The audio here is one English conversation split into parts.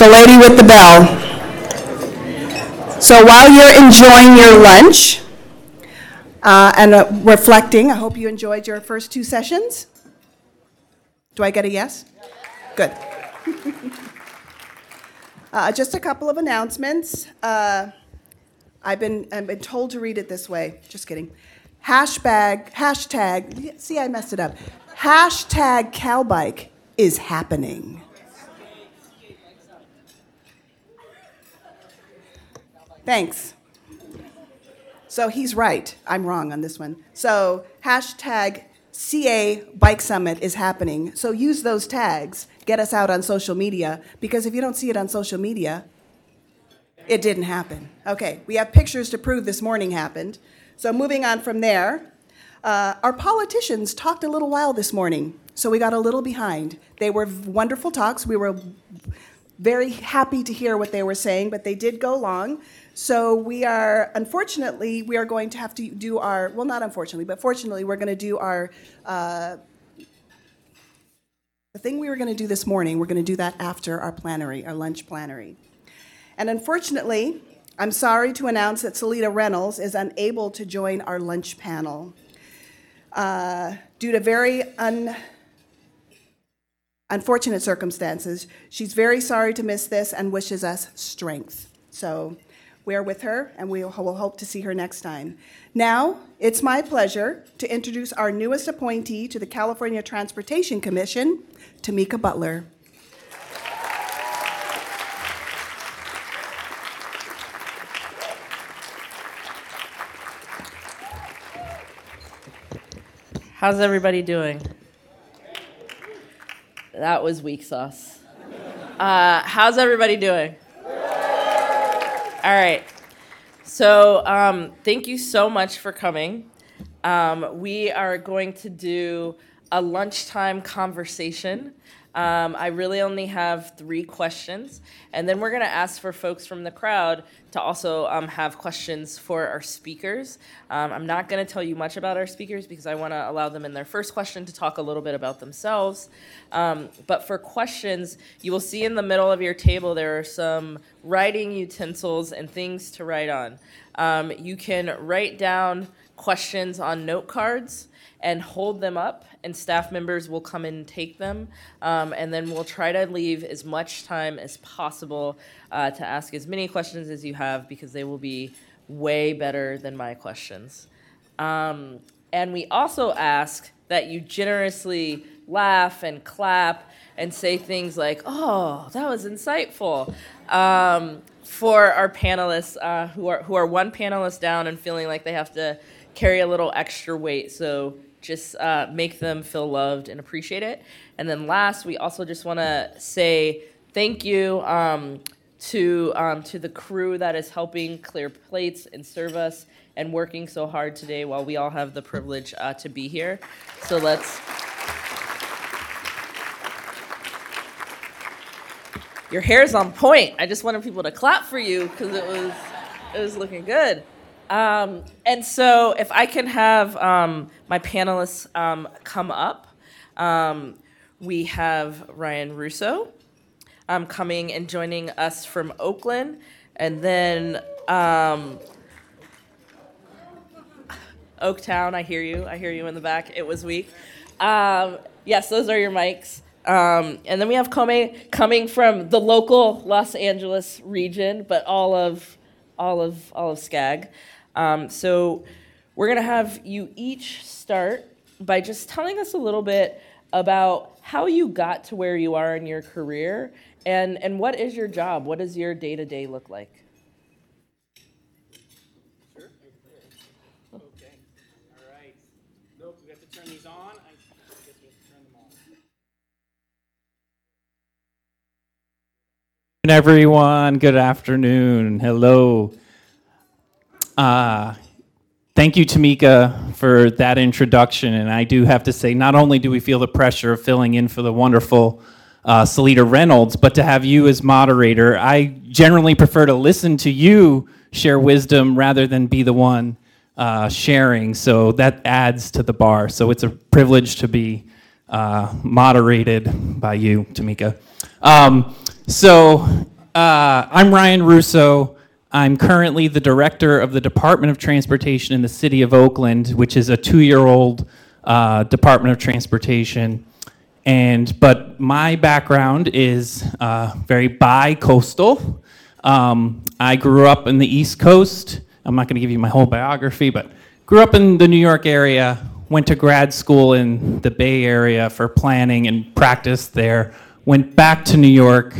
the lady with the bell. So while you're enjoying your lunch uh, and uh, reflecting, I hope you enjoyed your first two sessions. Do I get a yes? Good. uh, just a couple of announcements. Uh, I've been, I've been told to read it this way. Just kidding. Hashtag, hashtag, see, I messed it up. Hashtag Calbike is happening. Thanks. So he's right. I'm wrong on this one. So hashtag CA Bike Summit is happening. So use those tags. Get us out on social media because if you don't see it on social media, it didn't happen. Okay, we have pictures to prove this morning happened. So moving on from there, uh, our politicians talked a little while this morning, so we got a little behind. They were wonderful talks. We were very happy to hear what they were saying, but they did go long. So we are, unfortunately, we are going to have to do our, well, not unfortunately, but fortunately, we're going to do our, uh, the thing we were going to do this morning, we're going to do that after our plenary, our lunch plenary. And unfortunately, I'm sorry to announce that Seleta Reynolds is unable to join our lunch panel uh, due to very un, unfortunate circumstances. She's very sorry to miss this and wishes us strength. So we're with her, and we will hope to see her next time. Now, it's my pleasure to introduce our newest appointee to the California Transportation Commission, Tamika Butler. How's everybody doing? That was weak sauce. Uh, how's everybody doing? All right. So, um, thank you so much for coming. Um, we are going to do a lunchtime conversation. Um, I really only have three questions, and then we're going to ask for folks from the crowd to also um, have questions for our speakers. Um, I'm not going to tell you much about our speakers because I want to allow them in their first question to talk a little bit about themselves. Um, but for questions, you will see in the middle of your table there are some writing utensils and things to write on. Um, you can write down questions on note cards and hold them up, and staff members will come and take them. Um, and then we'll try to leave as much time as possible uh, to ask as many questions as you have because they will be way better than my questions. Um, and we also ask that you generously laugh and clap and say things like, oh, that was insightful. Um, for our panelists uh, who are who are one panelist down and feeling like they have to carry a little extra weight. So just uh, make them feel loved and appreciate it. And then last, we also just want to say thank you um, to um, to the crew that is helping clear plates and serve us and working so hard today while we all have the privilege uh, to be here. So let's. Your hair's on point. I just wanted people to clap for you because it was it was looking good. Um, and so, if I can have um, my panelists um, come up, um, we have Ryan Russo um, coming and joining us from Oakland, and then um, Oaktown. I hear you. I hear you in the back. It was weak. yes, those are your mics. And then we have Kome coming from the local Los Angeles region, but all of all of all of SCAG. Um, so we're going to have you each start by just telling us a little bit about how you got to where you are in your career and, and what is your job? What does your day to day look like? Sure. Okay. All right. Nope, we have to turn these on. Everyone, good afternoon. Hello. Uh, thank you, Tamika, for that introduction. And I do have to say, not only do we feel the pressure of filling in for the wonderful uh, Seleta Reynolds, but to have you as moderator, I generally prefer to listen to you share wisdom rather than be the one uh, sharing. So that adds to the bar. So it's a privilege to be uh, moderated by you, Tamika. Um, so uh, I'm Ryan Russo. I'm currently the director of the Department of Transportation in the city of Oakland, which is a two-year-old uh, Department of Transportation. And but my background is uh, very bi-coastal. Um, I grew up in the East Coast. I'm not going to give you my whole biography, but grew up in the New York area. Went to grad school in the Bay Area for planning and practiced there. Went back to New York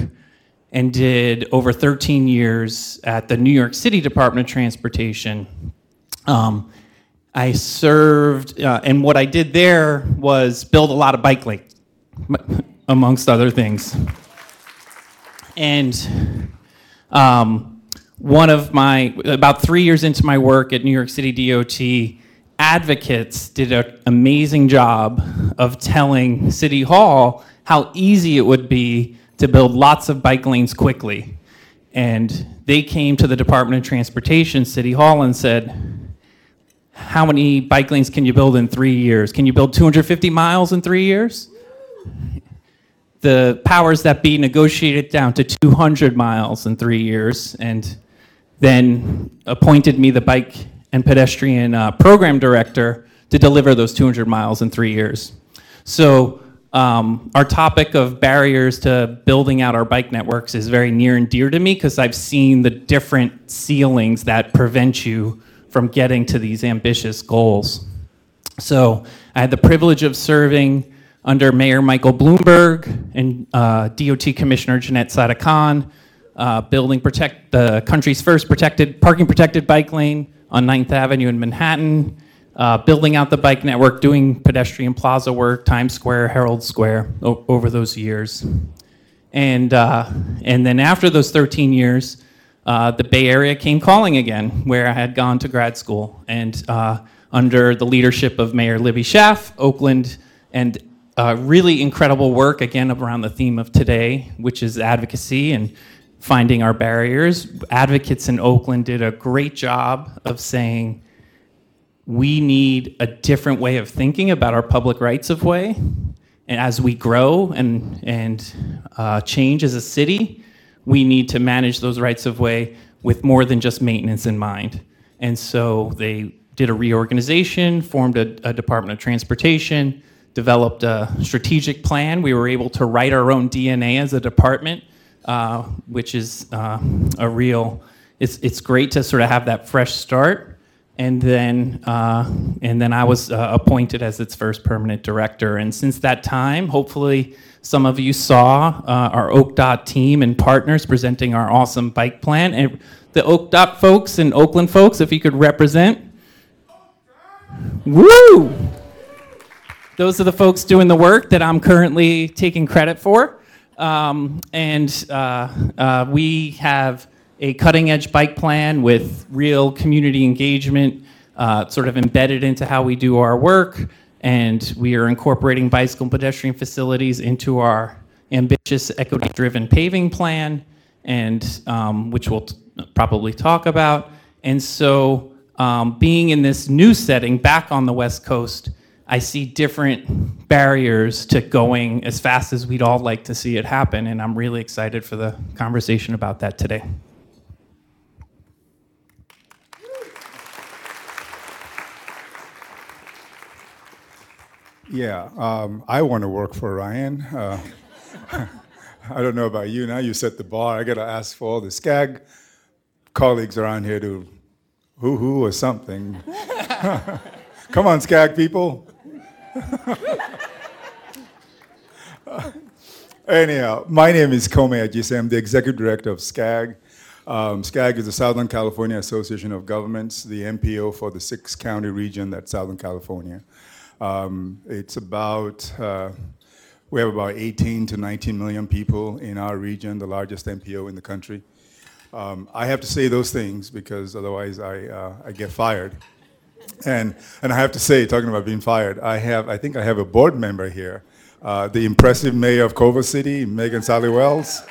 and did over 13 years at the New York City Department of Transportation. Um, I served, uh, and what I did there was build a lot of bike lanes, amongst other things. And um, one of my, about three years into my work at New York City DOT, advocates did an amazing job of telling City Hall how easy it would be to build lots of bike lanes quickly. And they came to the Department of Transportation, City Hall, and said, How many bike lanes can you build in three years? Can you build 250 miles in three years? The powers that be negotiated down to 200 miles in three years and then appointed me the bike and pedestrian uh, program director to deliver those 200 miles in three years. So um, our topic of barriers to building out our bike networks is very near and dear to me because I've seen the different ceilings that prevent you from getting to these ambitious goals. So I had the privilege of serving under Mayor Michael Bloomberg and uh, DOT Commissioner Janette Sadik-Khan, uh, building protect the country's first protected parking protected bike lane on 9th Avenue in Manhattan uh, building out the bike network, doing pedestrian plaza work, Times Square, Herald Square, o- over those years. And, uh, and then after those 13 years, uh, the Bay Area came calling again, where I had gone to grad school. And uh, under the leadership of Mayor Libby Schaaf, Oakland, and uh, really incredible work, again, around the theme of today, which is advocacy and finding our barriers. Advocates in Oakland did a great job of saying, we need a different way of thinking about our public rights of way. And as we grow and, and uh, change as a city, we need to manage those rights of way with more than just maintenance in mind. And so they did a reorganization, formed a, a Department of Transportation, developed a strategic plan. We were able to write our own DNA as a department, uh, which is uh, a real, it's, it's great to sort of have that fresh start and then uh, and then I was uh, appointed as its first permanent director. And since that time, hopefully some of you saw uh, our OakDOT team and partners presenting our awesome bike plan. And the OakDOT folks and Oakland folks, if you could represent. Woo! Those are the folks doing the work that I'm currently taking credit for. Um, and uh, uh, we have a cutting edge bike plan with real community engagement uh, sort of embedded into how we do our work. And we are incorporating bicycle and pedestrian facilities into our ambitious equity driven paving plan, and um, which we'll t- probably talk about. And so, um, being in this new setting back on the West Coast, I see different barriers to going as fast as we'd all like to see it happen. And I'm really excited for the conversation about that today. Yeah, um, I want to work for Ryan. Uh, I don't know about you. Now you set the bar. I got to ask for all the SCAG colleagues around here to hoo hoo or something. Come on, SCAG people. anyhow, my name is Kome Ajise. I'm the executive director of SCAG. Um, SCAG is the Southern California Association of Governments, the MPO for the six county region that's Southern California. Um, it's about, uh, we have about 18 to 19 million people in our region, the largest MPO in the country. Um, I have to say those things because otherwise I, uh, I get fired. And, and I have to say, talking about being fired, I have, I think I have a board member here, uh, the impressive mayor of Culver City, Meghan Sahli-Wells.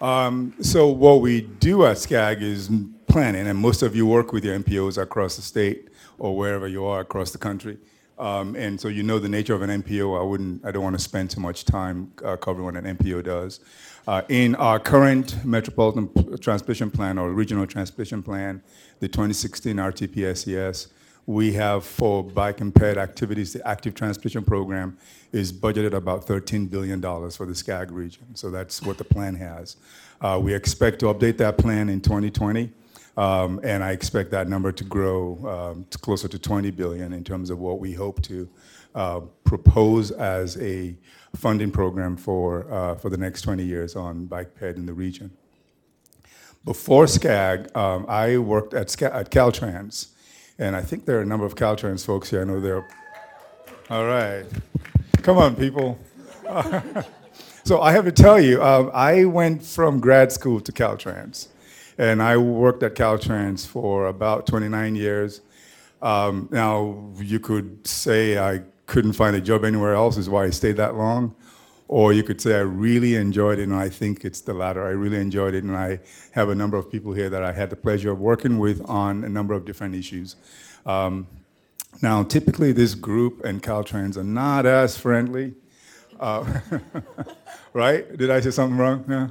Um, so what we do at SCAG is planning, and most of you work with your MPOs across the state or wherever you are across the country. Um, and so you know the nature of an MPO. I wouldn't, I don't want to spend too much time uh, covering what an MPO does. Uh, in our current Metropolitan P- Transportation Plan or Regional Transportation Plan, the 2016 RTP SCS, we have for bike ped activities, the active transportation program is budgeted about $13 billion for the SCAG region. So that's what the plan has. Uh, we expect to update that plan in 2020. Um, and I expect that number to grow um, to closer to 20 billion in terms of what we hope to uh, propose as a funding program for, uh, for the next 20 years on bike ped in the region. Before SCAG, um, I worked at, at Caltrans, and I think there are a number of Caltrans folks here. I know there. All right, come on, people. so I have to tell you, um, I went from grad school to Caltrans, and I worked at Caltrans for about 29 years. Um, now you could say I couldn't find a job anywhere else, is why I stayed that long. Or you could say I really enjoyed it, and I think it's the latter. I really enjoyed it, and I have a number of people here that I had the pleasure of working with on a number of different issues. Um, now, typically, this group and Caltrans are not as friendly, uh, right? Did I say something wrong? Yeah.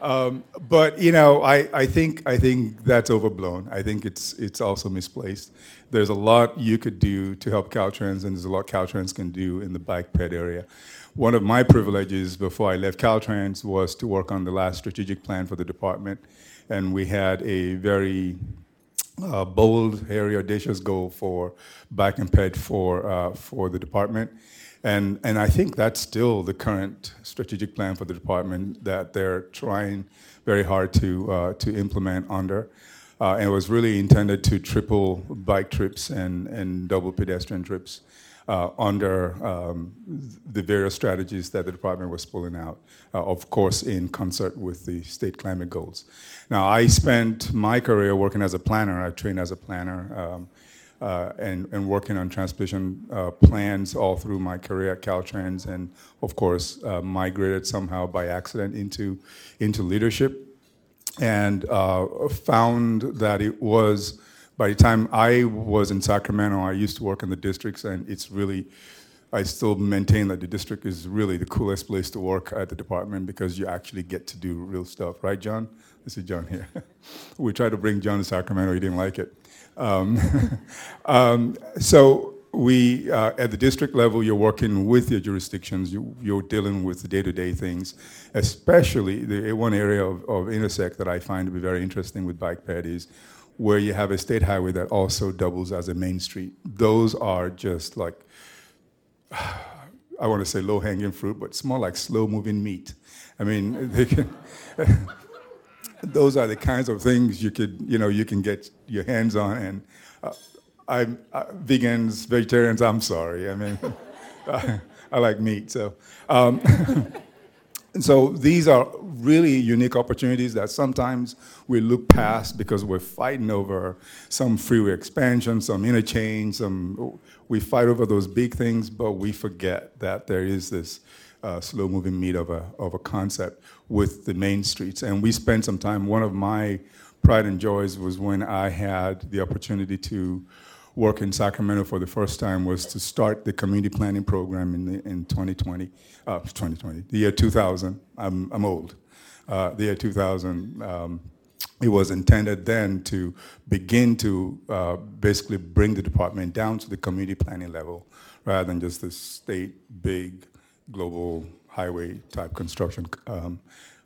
Um, but you know, I, I think I think that's overblown. I think it's it's also misplaced. There's a lot you could do to help Caltrans, and there's a lot Caltrans can do in the bike ped area. One of my privileges before I left Caltrans was to work on the last strategic plan for the department, and we had a very uh, bold, hairy, audacious goal for bike and ped for uh, for the department. And, and I think that's still the current strategic plan for the department that they're trying very hard to, uh, to implement under. Uh, and it was really intended to triple bike trips and, and double pedestrian trips uh, under um, the various strategies that the department was pulling out, uh, of course, in concert with the state climate goals. Now, I spent my career working as a planner. I trained as a planner. Um, uh, and, and working on transportation uh, plans all through my career at Caltrans, and of course uh, migrated somehow by accident into into leadership, and uh, found that it was. By the time I was in Sacramento, I used to work in the districts, and it's really. I still maintain that the district is really the coolest place to work at the department because you actually get to do real stuff, right, John? This is John here. we tried to bring John to Sacramento, he didn't like it. Um, um, so we, uh, at the district level, you're working with your jurisdictions. You, you're dealing with the day-to-day things, especially the one area of, of intersect that I find to be very interesting with bike ped is where you have a state highway that also doubles as a main street. Those are just like, I want to say low-hanging fruit, but it's more like slow-moving meat. I mean, they can those are the kinds of things you could, you know, you can get your hands on. And uh, I'm uh, vegans, vegetarians. I'm sorry. I mean, I like meat. So, um, so these are really unique opportunities that sometimes we look past because we're fighting over some freeway expansion, some interchange, some. We fight over those big things, but we forget that there is this uh, slow moving meat of a, of a concept with the main streets. And we spent some time, one of my pride and joys was when I had the opportunity to work in Sacramento for the first time was to start the community planning program in, the, in 2020, uh, 2020, the year 2000. I'm, I'm old. Uh, the year 2000, um, it was intended then to begin to uh, basically bring the department down to the community planning level rather than just the state big global highway type construction um,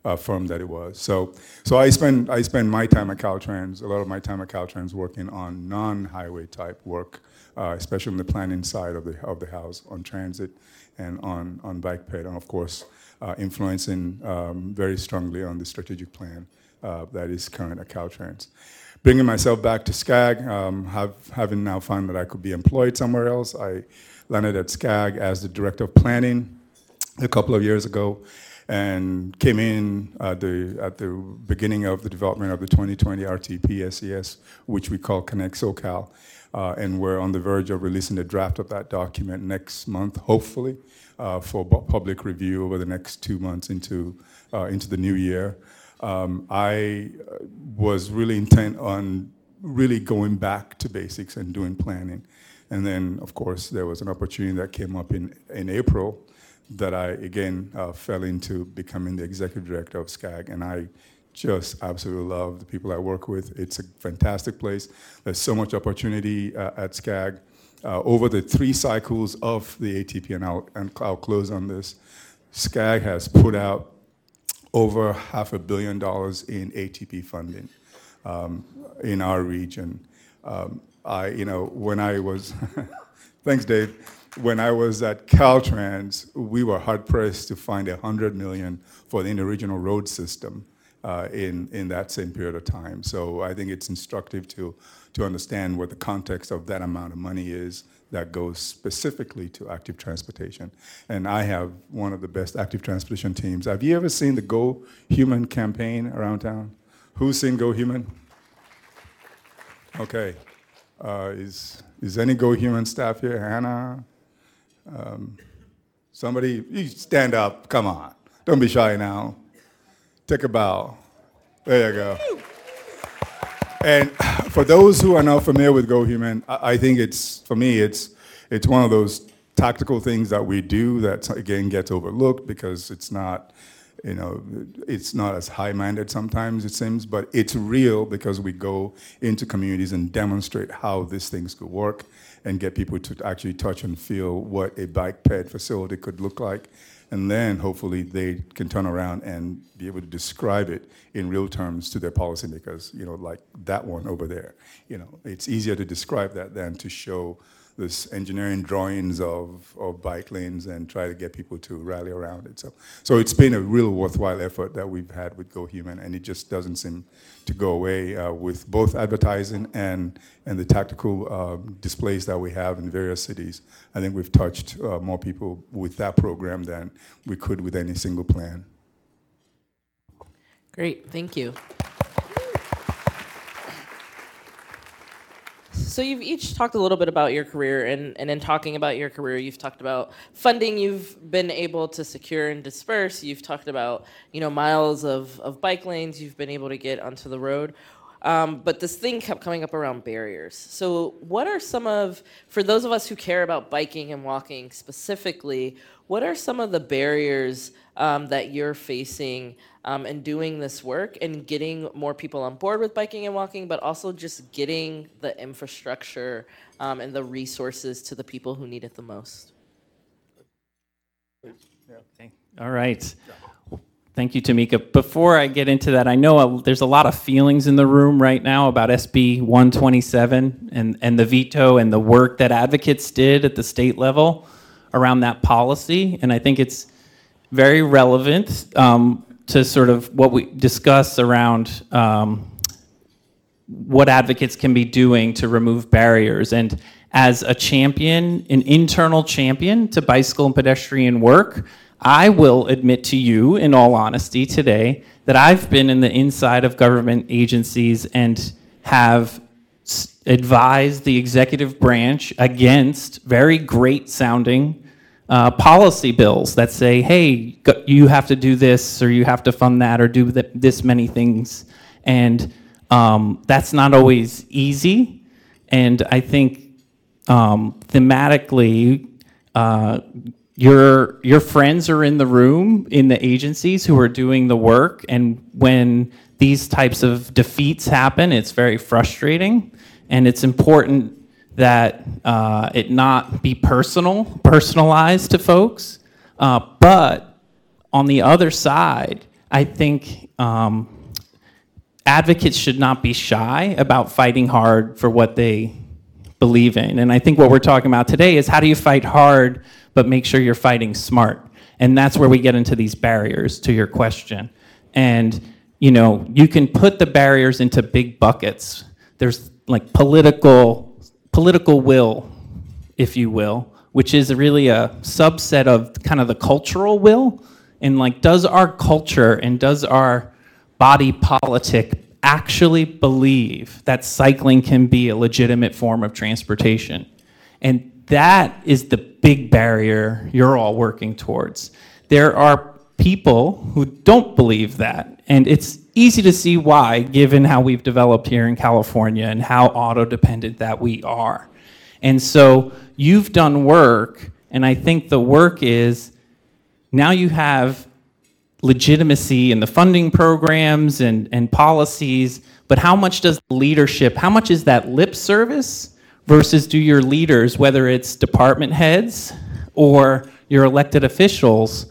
uh, firm that it was. So, so I spend I spend my time at Caltrans, a lot of my time at Caltrans, working on non-highway type work, uh, especially on the planning side of the of the house, on transit, and on on bike ped, and of course, uh, influencing um, very strongly on the strategic plan uh, that is current at Caltrans. Bringing myself back to SCAG, um, have, having now found that I could be employed somewhere else, I landed at SCAG as the director of planning a couple of years ago and came in at the, at the beginning of the development of the 2020 RTP SCS, which we call Connect SoCal. Uh, and we're on the verge of releasing the draft of that document next month, hopefully, uh, for public review over the next two months into, uh, into the new year. Um, I was really intent on really going back to basics and doing planning. And then, of course, there was an opportunity that came up in, in April that I again uh, fell into becoming the executive director of SCAG, and I just absolutely love the people I work with. It's a fantastic place. There's so much opportunity uh, at SCAG. Uh, over the three cycles of the ATP, and I'll, and I'll close on this, SCAG has put out over half a billion dollars in ATP funding um, in our region. Um, I, you know, when I was, thanks, Dave. When I was at Caltrans, we were hard pressed to find a hundred million for the interregional road system uh, in in that same period of time. So I think it's instructive to to understand what the context of that amount of money is that goes specifically to active transportation. And I have one of the best active transportation teams. Have you ever seen the Go Human campaign around town? Who's seen Go Human? Okay. Uh, is, is any Go Human staff here? Hannah? Um, somebody, you stand up. Come on. Don't be shy now. Take a bow. There you go. And for those who are not familiar with Go Human, I, think it's, for me, it's, it's one of those tactical things that we do that, again, gets overlooked because it's not, you know, it's not as high-minded sometimes it seems, but it's real because we go into communities and demonstrate how these things could work and get people to actually touch and feel what a bike ped facility could look like. And then hopefully they can turn around and be able to describe it in real terms to their policymakers, you know, like that one over there. You know, it's easier to describe that than to show this engineering drawings of, of bike lanes and try to get people to rally around it. So, so it's been a real worthwhile effort that we've had with Go Human, and it just doesn't seem to go away uh, with both advertising and, and the tactical uh, displays that we have in various cities. I think we've touched uh, more people with that program than we could with any single plan. Great, thank you. So you've each talked a little bit about your career, and, and in talking about your career, you've talked about funding you've been able to secure and disperse. You've talked about you know miles of, of bike lanes you've been able to get onto the road. Um, but this thing kept coming up around barriers. So, what are some of, for those of us who care about biking and walking specifically, what are some of the barriers um, that you're facing um, in doing this work and getting more people on board with biking and walking, but also just getting the infrastructure um, and the resources to the people who need it the most? Okay. All right. Thank you, Tamika. Before I get into that, I know uh, there's a lot of feelings in the room right now about SB 127 and, and the veto and the work that advocates did at the state level around that policy. And I think it's very relevant um, to sort of what we discuss around um, what advocates can be doing to remove barriers. And as a champion, an internal champion to bicycle and pedestrian work, I will admit to you, in all honesty, today, that I've been in the inside of government agencies and have advised the executive branch against very great sounding uh, policy bills that say, hey, you have to do this or you have to fund that or do th- this many things. And um, that's not always easy. And I think um, thematically, uh, your your friends are in the room in the agencies who are doing the work and when these types of defeats happen it's very frustrating. And it's important that uh, it not be personal personalized to folks. Uh, but on the other side i think um, advocates should not be shy about fighting hard for what they believe in and i think what we're talking about today is how do you fight hard but make sure you're fighting smart. And that's where we get into these barriers to your question. And you know, you can put the barriers into big buckets. There's like political political will, if you will, which is really a subset of kind of the cultural will. And like, does our culture and does our body politic actually believe that cycling can be a legitimate form of transportation? And that is the big barrier you're all working towards. There are people who don't believe that, and it's easy to see why, given how we've developed here in California and how auto dependent that we are. And so you've done work, and I think the work is now you have legitimacy in the funding programs and, and policies, but how much does leadership, how much is that lip service versus do your leaders, whether it's department heads or your elected officials,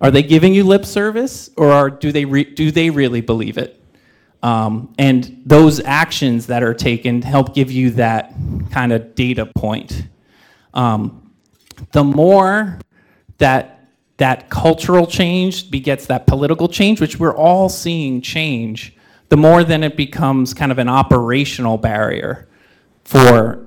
are they giving you lip service or are, do, they re, do they really believe it? Um, and those actions that are taken help give you that kind of data point. Um, the more that that cultural change begets that political change, which we're all seeing change, the more then it becomes kind of an operational barrier for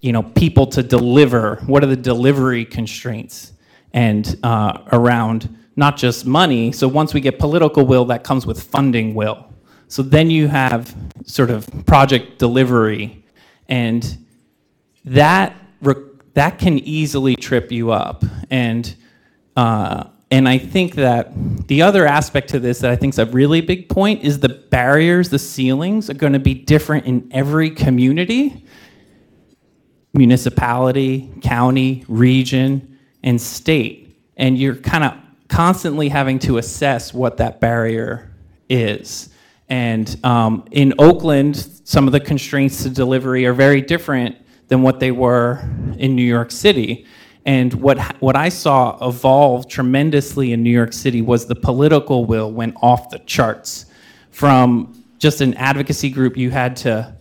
you know people to deliver. What are the delivery constraints and uh, around not just money? So once we get political will, that comes with funding will. So then you have sort of project delivery, and that that can easily trip you up and uh, and I think that the other aspect to this that I think is a really big point is the barriers, the ceilings are going to be different in every community, municipality, county, region, and state. And you're kind of constantly having to assess what that barrier is. And um, in Oakland, some of the constraints to delivery are very different than what they were in New York City. And what, what I saw evolve tremendously in New York City was the political will went off the charts. From just an advocacy group you had to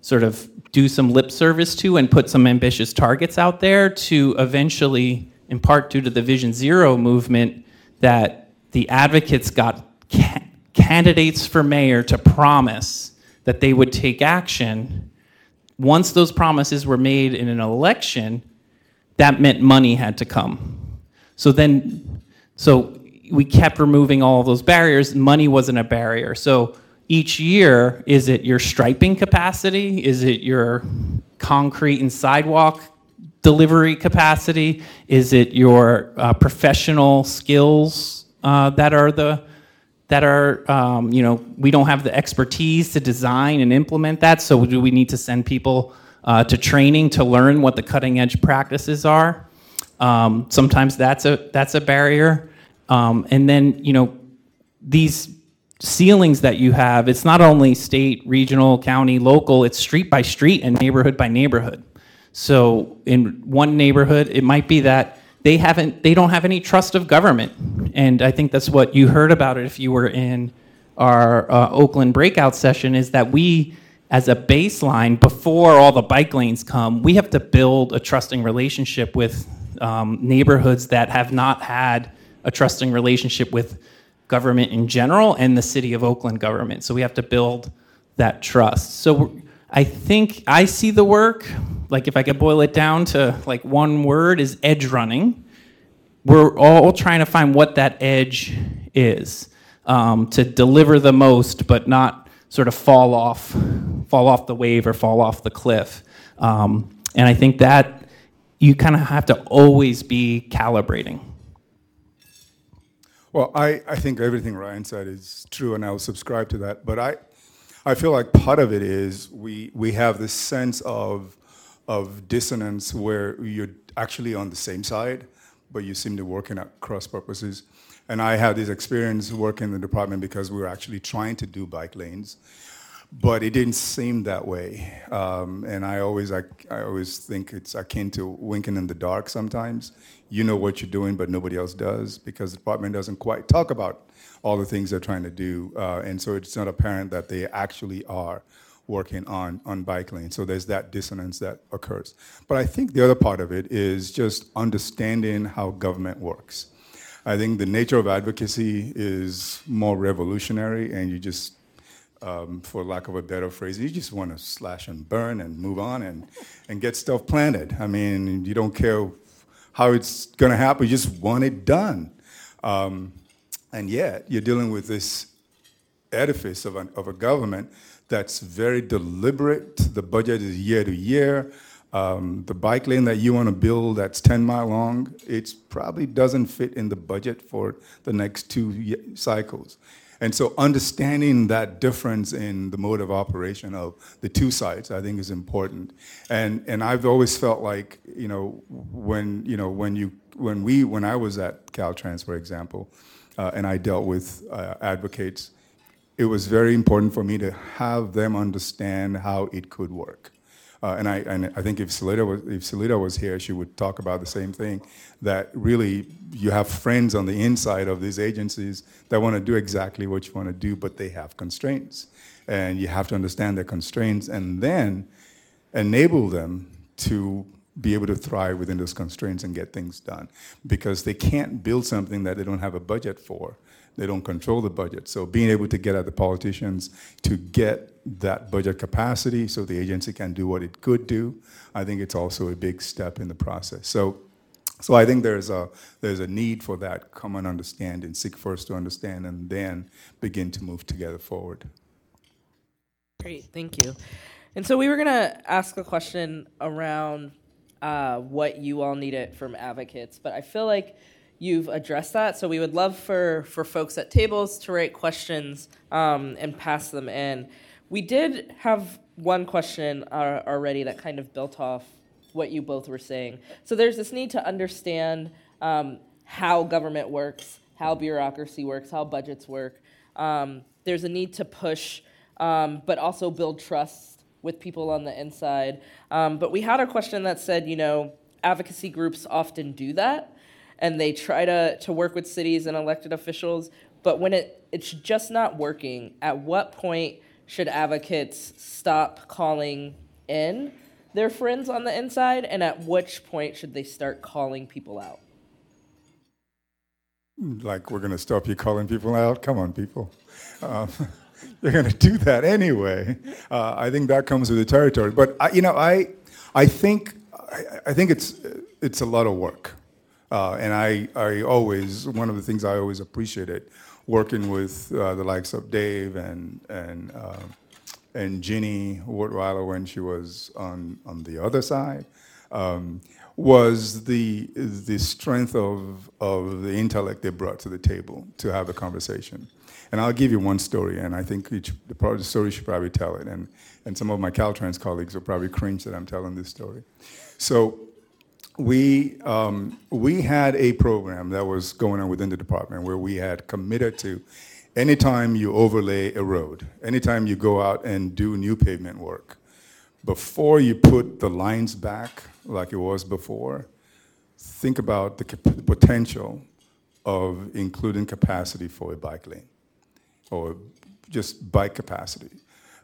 sort of do some lip service to and put some ambitious targets out there to eventually, in part due to the Vision Zero movement, that the advocates got ca- candidates for mayor to promise that they would take action. Once those promises were made in an election, that meant money had to come. So then, so we kept removing all those barriers. Money wasn't a barrier. So each year, is it your striping capacity? Is it your concrete and sidewalk delivery capacity? Is it your uh, professional skills uh, that are the that are um, you know we don't have the expertise to design and implement that? So do we need to send people uh, to training to learn what the cutting edge practices are. Um, sometimes that's a that's a barrier. Um, and then you know these ceilings that you have. It's not only state, regional, county, local. It's street by street and neighborhood by neighborhood. So in one neighborhood, it might be that they haven't they don't have any trust of government, and I think that's what you heard about it if you were in our uh, Oakland breakout session. Is that we as a baseline before all the bike lanes come, we have to build a trusting relationship with um, neighborhoods that have not had a trusting relationship with government in general and the city of Oakland government. So we have to build that trust. So I think I see the work, like if I could boil it down to like one word, is edge running. We're all trying to find what that edge is um, to deliver the most, but not sort of fall off, fall off the wave or fall off the cliff. Um, and I think that you kind of have to always be calibrating. Well, I, I think everything Ryan said is true, and I'll subscribe to that. But I, I feel like part of it is we, we have this sense of, of dissonance where you're actually on the same side, but you seem to work in at cross purposes. And I had this experience working in the department because we were actually trying to do bike lanes, but it didn't seem that way. Um, and I always, I, I always think it's akin to winking in the dark sometimes. You know what you're doing, but nobody else does because the department doesn't quite talk about all the things they're trying to do. Uh, and so it's not apparent that they actually are working on, on bike lanes. So there's that dissonance that occurs. But I think the other part of it is just understanding how government works. I think the nature of advocacy is more revolutionary, and you just, um, for lack of a better phrase, you just want to slash and burn and move on and, and get stuff planted. I mean, you don't care how it's going to happen, you just want it done. Um, and yet, you're dealing with this edifice of, an, of a government that's very deliberate. The budget is year to year. Um, the bike lane that you want to build that's 10 mile long, it probably doesn't fit in the budget for the next two cycles. And so understanding that difference in the mode of operation of the two sites, I think is important. And, and I've always felt like, you know, when, you know, when you, when we, when I was at Caltrans, for example, uh, and I dealt with uh, advocates, it was very important for me to have them understand how it could work. Uh, and I and I think if Seleta was if Seleta was here, she would talk about the same thing. That really you have friends on the inside of these agencies that want to do exactly what you want to do, but they have constraints, and you have to understand their constraints and then enable them to be able to thrive within those constraints and get things done because they can't build something that they don't have a budget for they don't control the budget. So being able to get at the politicians to get that budget capacity so the agency can do what it could do, I think it's also a big step in the process. So so I think there's a there's a need for that common understanding, seek first to understand and then begin to move together forward. Great, thank you. And so we were gonna ask a question around uh, what you all needed from advocates, but I feel like you've addressed that. So we would love for for folks at tables to write questions um, and pass them in. We did have one question uh, already that kind of built off what you both were saying. So there's this need to understand um, how government works, how bureaucracy works, how budgets work. Um, there's a need to push, um, but also build trust with people on the inside. Um, but we had a question that said, you know, advocacy groups often do that and they try to, to work with cities and elected officials. But when it, it's just not working, at what point should advocates stop calling in their friends on the inside? And at which point should they start calling people out? Like, we're going to stop you calling people out? Come on, people. Um, you're going to do that anyway. Uh, I think that comes with the territory. But, I, you know, I, I, think, I, I think it's, it's a lot of work. Uh, and I, I always, one of the things I always appreciated working with uh, the likes of Dave and, and, uh, and Jeanie Ward-Waller when she was on, on the other side um, was the, the strength of, of the intellect they brought to the table to have a conversation. And I'll give you one story, and I think each, the story should probably tell it. And, and some of my Caltrans colleagues will probably cringe that I'm telling this story. So we, um, we had a program that was going on within the department where we had committed to anytime you overlay a road, anytime you go out and do new pavement work, before you put the lines back like it was before, think about the potential of including capacity for a bike lane or just bike capacity.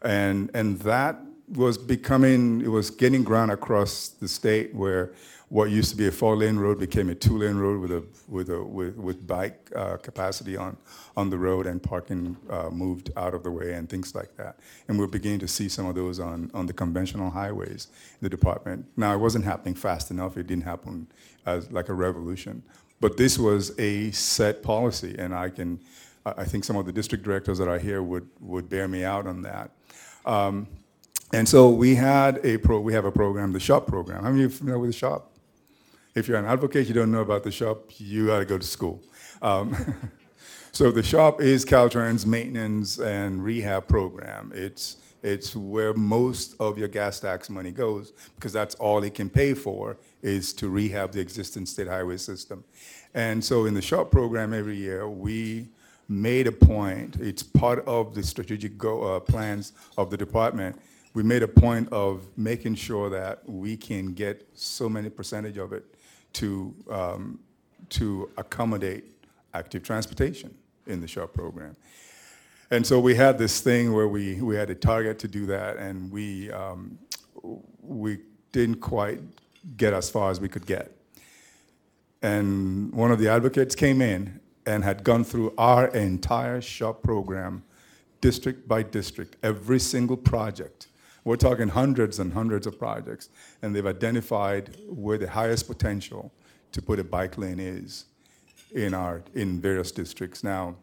And, and that was becoming, it was getting ground across the state where what used to be a four-lane road became a two-lane road with a with a with, with bike uh, capacity on on the road and parking uh, moved out of the way and things like that. And we're beginning to see some of those on on the conventional highways in the department. Now it wasn't happening fast enough. It didn't happen as like a revolution, but this was a set policy, and I can. I think some of the district directors that are here would would bear me out on that. Um, and so we had a pro, we have a program, the SHOPP program. How many of you familiar with the SHOPP? If you're an advocate, you don't know about the SHOPP, you got to go to school. Um, so the SHOPP is Caltrans maintenance and rehab program. It's it's where most of your gas tax money goes because that's all it can pay for is to rehab the existing state highway system. And so in the SHOPP program every year, we made a point, it's part of the strategic go, uh, plans of the department. We made a point of making sure that we can get so many percentage of it to, um, to accommodate active transportation in the SHOPP program. And so we had this thing where we, we had a target to do that, and we, um, we didn't quite get as far as we could get. And one of the advocates came in and had gone through our entire SHOPP program, district by district, every single project, we're talking hundreds and hundreds of projects, and they've identified where the highest potential to put a bike lane is in our in various districts. Now,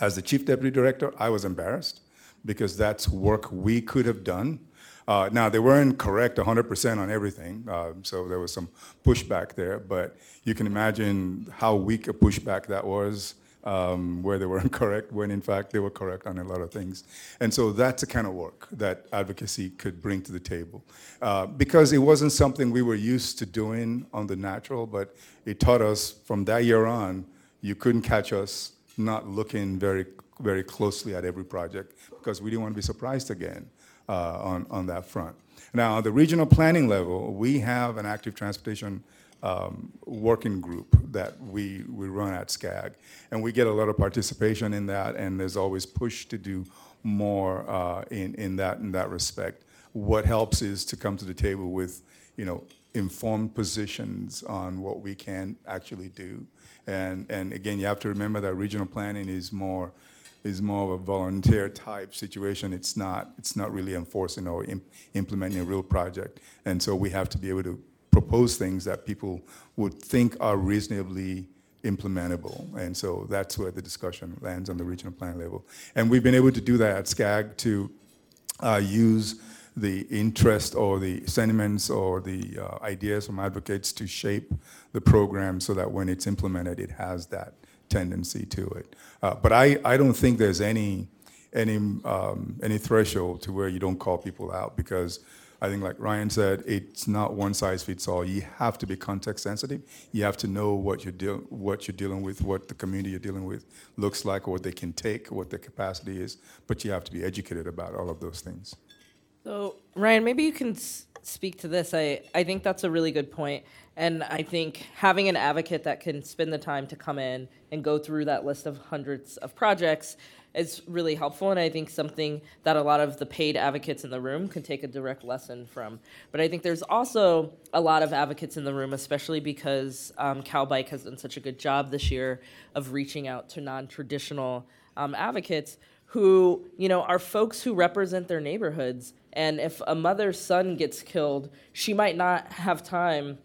as the chief deputy director, I was embarrassed because that's work we could have done. Uh, now, they weren't correct 100% on everything, uh, so there was some pushback there, but you can imagine how weak a pushback that was um, where they were incorrect, when in fact they were correct on a lot of things. And so that's the kind of work that advocacy could bring to the table. Uh, because it wasn't something we were used to doing on the natural, but it taught us from that year on, you couldn't catch us not looking very, very closely at every project because we didn't want to be surprised again uh, on, on that front. Now, on the regional planning level, we have an active transportation um, working group that we, we run at SCAG. And we get a lot of participation in that, and there's always push to do more uh, in, in, that, in that respect. What helps is to come to the table with, you know, informed positions on what we can actually do. And, and again, you have to remember that regional planning is more, is more of a volunteer type situation. It's not, it's not really enforcing or imp- implementing a real project. And so we have to be able to propose things that people would think are reasonably implementable. And so that's where the discussion lands on the regional plan level. And we've been able to do that at SCAG to uh, use the interest or the sentiments or the uh, ideas from advocates to shape the program so that when it's implemented, it has that tendency to it. Uh, but I, I don't think there's any any um, any threshold to where you don't call people out because I think, like Ryan said, it's not one size fits all. You have to be context sensitive. You have to know what you're dealing what you're dealing with, what the community you're dealing with looks like, what they can take, what their capacity is. But you have to be educated about all of those things. So, Ryan, maybe you can s- speak to this. I, I think that's a really good point. And I think having an advocate that can spend the time to come in and go through that list of hundreds of projects is really helpful. And I think something that a lot of the paid advocates in the room can take a direct lesson from. But I think there's also a lot of advocates in the room, especially because um, CalBike has done such a good job this year of reaching out to non traditional um, advocates who, you know, are folks who represent their neighborhoods. And if a mother's son gets killed, she might not have time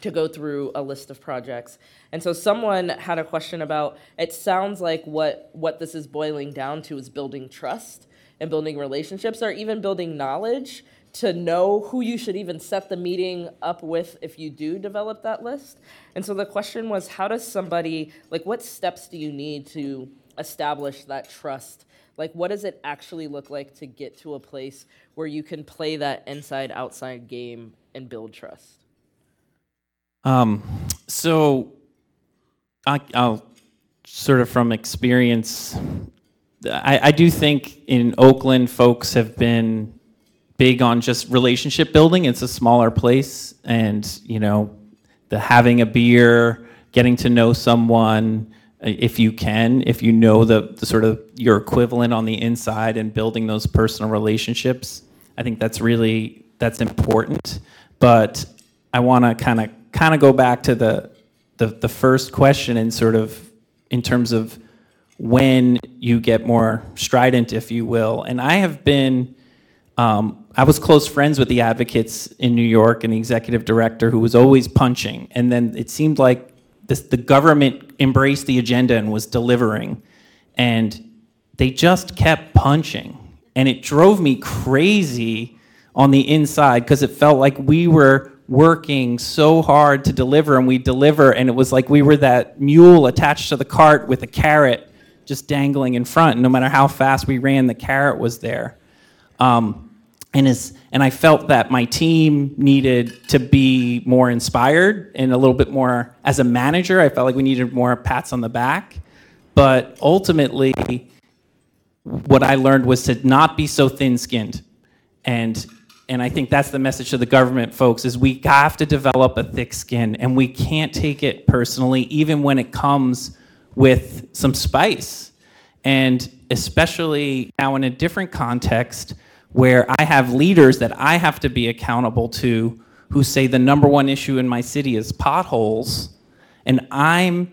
to go through a list of projects. And so someone had a question about it sounds like what what this is boiling down to is building trust and building relationships or even building knowledge to know who you should even set the meeting up with if you do develop that list. And so the question was how does somebody like what steps do you need to establish that trust? Like what does it actually look like to get to a place where you can play that inside outside game and build trust? Um, so I, I'll sort of from experience, I, I do think in Oakland, folks have been big on just relationship building. It's a smaller place, and you know, the having a beer, getting to know someone, if you can, if you know the, the sort of your equivalent on the inside, and building those personal relationships. I think that's really that's important. But I want to kind of kind of go back to the, the the first question and sort of in terms of when you get more strident, if you will. And I have been, um, I was close friends with the advocates in New York and the executive director who was always punching. And then it seemed like this, the government embraced the agenda and was delivering. And they just kept punching. And it drove me crazy on the inside because it felt like we were working so hard to deliver and we deliver and it was like we were that mule attached to the cart with a carrot just dangling in front no matter how fast we ran the carrot was there. Um, and as and i felt that my team needed to be more inspired and a little bit more as a manager i felt like we needed more pats on the back. But ultimately what i learned was to not be so thin-skinned and and I think that's the message to the government folks is we have to develop a thick skin and we can't take it personally even when it comes with some spice. And especially now in a different context where I have leaders that I have to be accountable to who say the number one issue in my city is potholes and I'm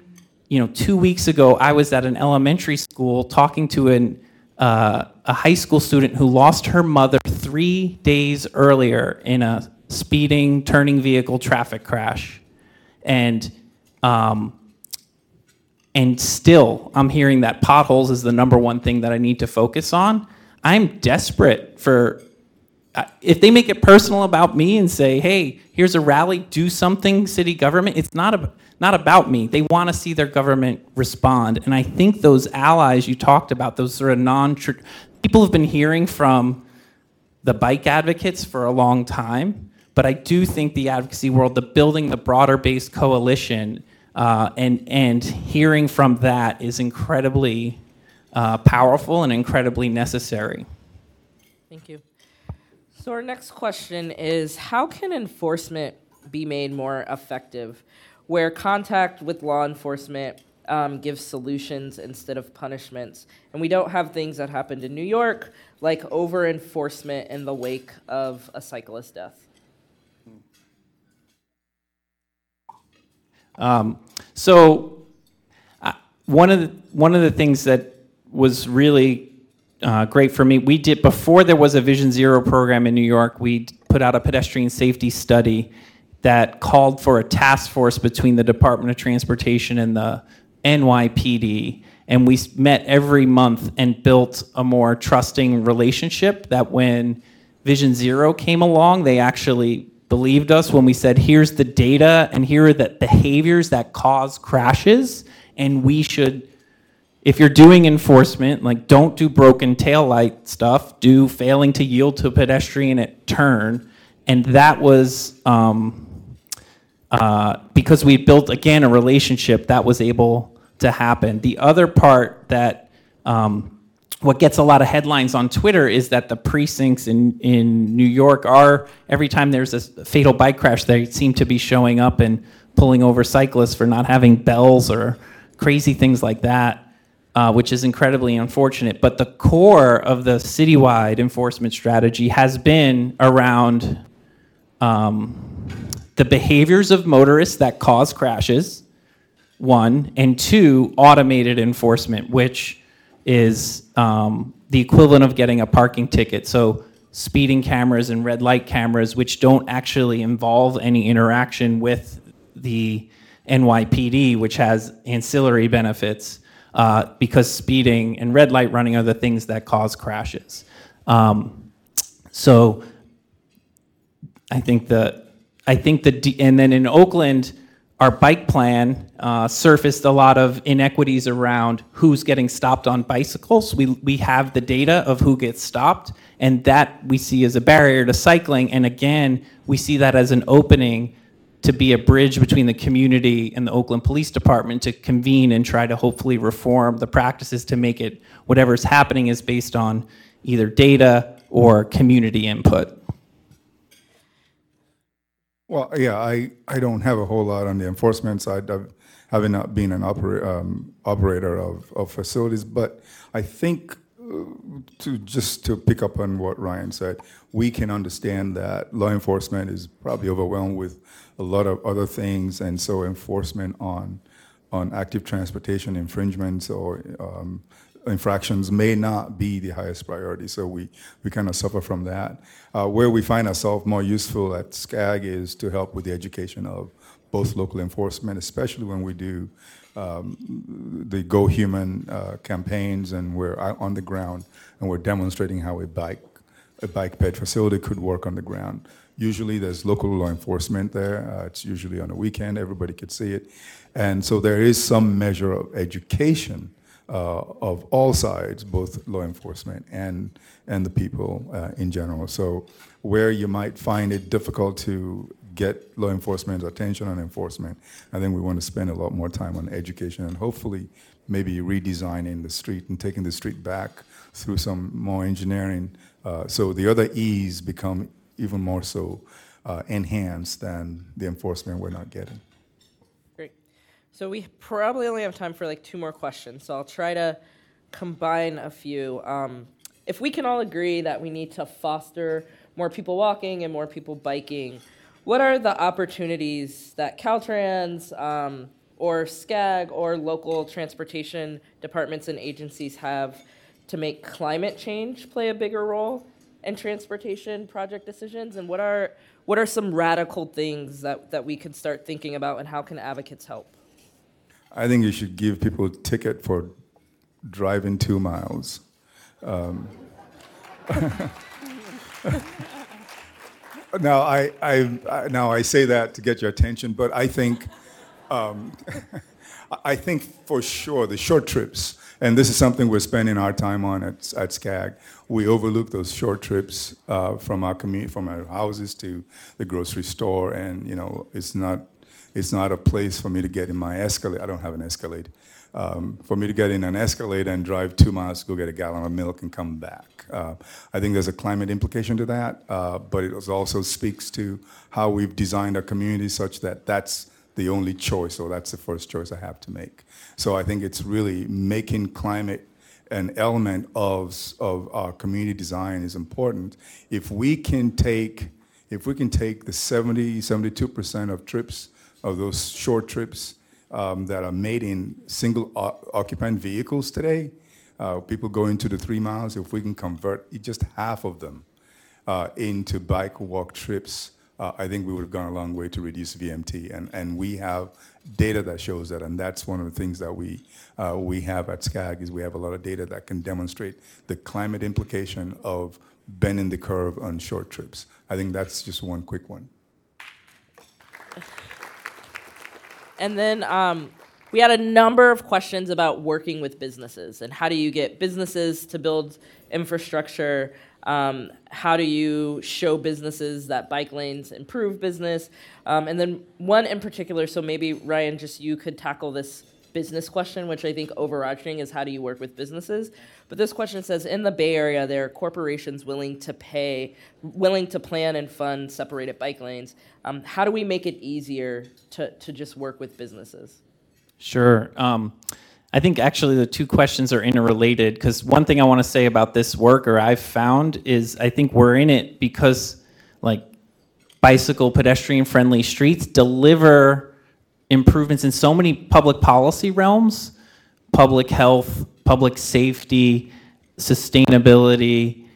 you know 2 weeks ago I was at an elementary school talking to an uh, a high school student who lost her mother three days earlier in a speeding, turning vehicle traffic crash. And, um, and still, I'm hearing that potholes is the number one thing that I need to focus on. I'm desperate for, uh, if they make it personal about me and say, hey, here's a rally, do something, city government, it's not a, not about me. They want to see their government respond. And I think those allies you talked about, those sort of non people have been hearing from the bike advocates for a long time. But I do think the advocacy world, the building the broader based coalition, uh, and, and hearing from that is incredibly uh, powerful and incredibly necessary. Thank you. So, our next question is How can enforcement be made more effective where contact with law enforcement um, gives solutions instead of punishments? And we don't have things that happened in New York like over enforcement in the wake of a cyclist death. Um, so, uh, one of the one of the things that was really uh, great for me. We did before there was a Vision Zero program in New York. We put out a pedestrian safety study that called for a task force between the Department of Transportation and the NYPD, and we met every month and built a more trusting relationship. That when Vision Zero came along, they actually believed us when we said, "Here's the data, and here are the behaviors that cause crashes, and we should." if you're doing enforcement, like don't do broken tail light stuff, do failing to yield to a pedestrian at turn. And that was um, uh, because we built, again, a relationship that was able to happen. The other part that um, what gets a lot of headlines on Twitter is that the precincts in, in New York are, every time there's a fatal bike crash, they seem to be showing up and pulling over cyclists for not having bells or crazy things like that uh, which is incredibly unfortunate. But the core of the citywide enforcement strategy has been around um, the behaviors of motorists that cause crashes, one, and two, automated enforcement, which is um, the equivalent of getting a parking ticket. So speeding cameras and red light cameras, which don't actually involve any interaction with the NYPD, which has ancillary benefits uh, because speeding and red light running are the things that cause crashes. Um, so I think the I think the and then in Oakland, our bike plan uh, surfaced a lot of inequities around who's getting stopped on bicycles. We we have the data of who gets stopped, and that we see as a barrier to cycling. And again, we see that as an opening to be a bridge between the community and the Oakland Police Department to convene and try to hopefully reform the practices to make it whatever's happening is based on either data or community input. Well, yeah, I, I don't have a whole lot on the enforcement side, of having not been an opera, um, operator of, of facilities, but I think uh, to just to pick up on what Ryan said, we can understand that law enforcement is probably overwhelmed with a lot of other things, and so enforcement on on active transportation infringements or um, infractions may not be the highest priority. So we, we kind of suffer from that. Uh, where we find ourselves more useful at SCAG is to help with the education of both local enforcement, especially when we do um, the Go Human uh, campaigns and we're on the ground and we're demonstrating how a bike, a bike ped facility could work on the ground. Usually there's local law enforcement there. Uh, it's usually on a weekend, everybody could see it. And so there is some measure of education uh, of all sides, both law enforcement and, and the people uh, in general. So where you might find it difficult to get law enforcement's attention on enforcement, I think we want to spend a lot more time on education and hopefully maybe redesigning the street and taking the street back through some more engineering. Uh, so the other E's become even more so uh, enhanced than the enforcement we're not getting. So we probably only have time for like two more questions. So I'll try to combine a few. Um, if we can all agree that we need to foster more people walking and more people biking, what are the opportunities that Caltrans um, or SCAG or local transportation departments and agencies have to make climate change play a bigger role? in transportation project decisions? And what are what are some radical things that, that we could start thinking about and how can advocates help? I think you should give people a ticket for driving two miles. Um, now I, I, now I say that to get your attention, but I think I think for sure the short trips, and this is something we're spending our time on at, at SCAG. We overlook those short trips uh, from our community, from our houses to the grocery store, and you know, it's not, it's not a place for me to get in my Escalade. I don't have an Escalade. Um, for me to get in an Escalade and drive two miles to go get a gallon of milk and come back. Uh, I think there's a climate implication to that, uh, but it also speaks to how we've designed our community such that that's the only choice, or that's the first choice I have to make. So I think it's really making climate an element of, of our community design is important. If we can take, if we can take the 70, 72% of trips, of those short trips um, that are made in single occupant vehicles today, uh, people going to the three miles, if we can convert just half of them uh, into bike walk trips, uh, I think we would have gone a long way to reduce VMT. And, and we have data that shows that, and that's one of the things that we, uh, we have at SCAG is we have a lot of data that can demonstrate the climate implication of bending the curve on short trips. I think that's just one quick one. And then um, we had a number of questions about working with businesses and how do you get businesses to build infrastructure? Um, how do you show businesses that bike lanes improve business? Um, and then one in particular, so maybe Ryan, just you could tackle this business question, which I think overarching is how do you work with businesses? But this question says in the Bay Area, there are corporations willing to pay, willing to plan and fund separated bike lanes. Um, how do we make it easier to, to just work with businesses? Sure. Um, I think actually the two questions are interrelated because one thing I want to say about this work, or I've found, is I think we're in it because like bicycle pedestrian friendly streets deliver improvements in so many public policy realms public health, public safety, sustainability,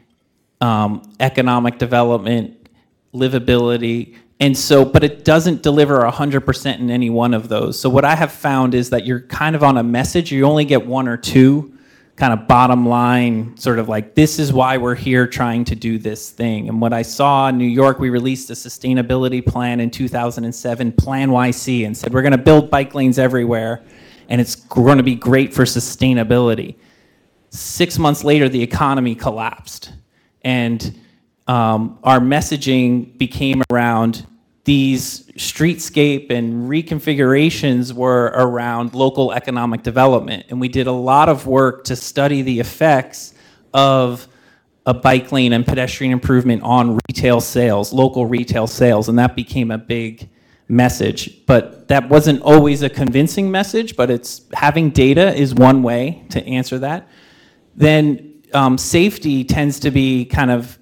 um, economic development, livability. And so, but it doesn't deliver 100% in any one of those. So, what I have found is that you're kind of on a message, you only get one or two kind of bottom line, sort of like, this is why we're here trying to do this thing. And what I saw in New York, we released a sustainability plan in 2007, PlaNYC, and said, we're going to build bike lanes everywhere, and it's going to be great for sustainability. Six months later, the economy collapsed. And um, our messaging became around these streetscape and reconfigurations were around local economic development. And we did a lot of work to study the effects of a bike lane and pedestrian improvement on retail sales, local retail sales, and that became a big message. But that wasn't always a convincing message, but it's having data is one way to answer that. Then um, safety tends to be kind of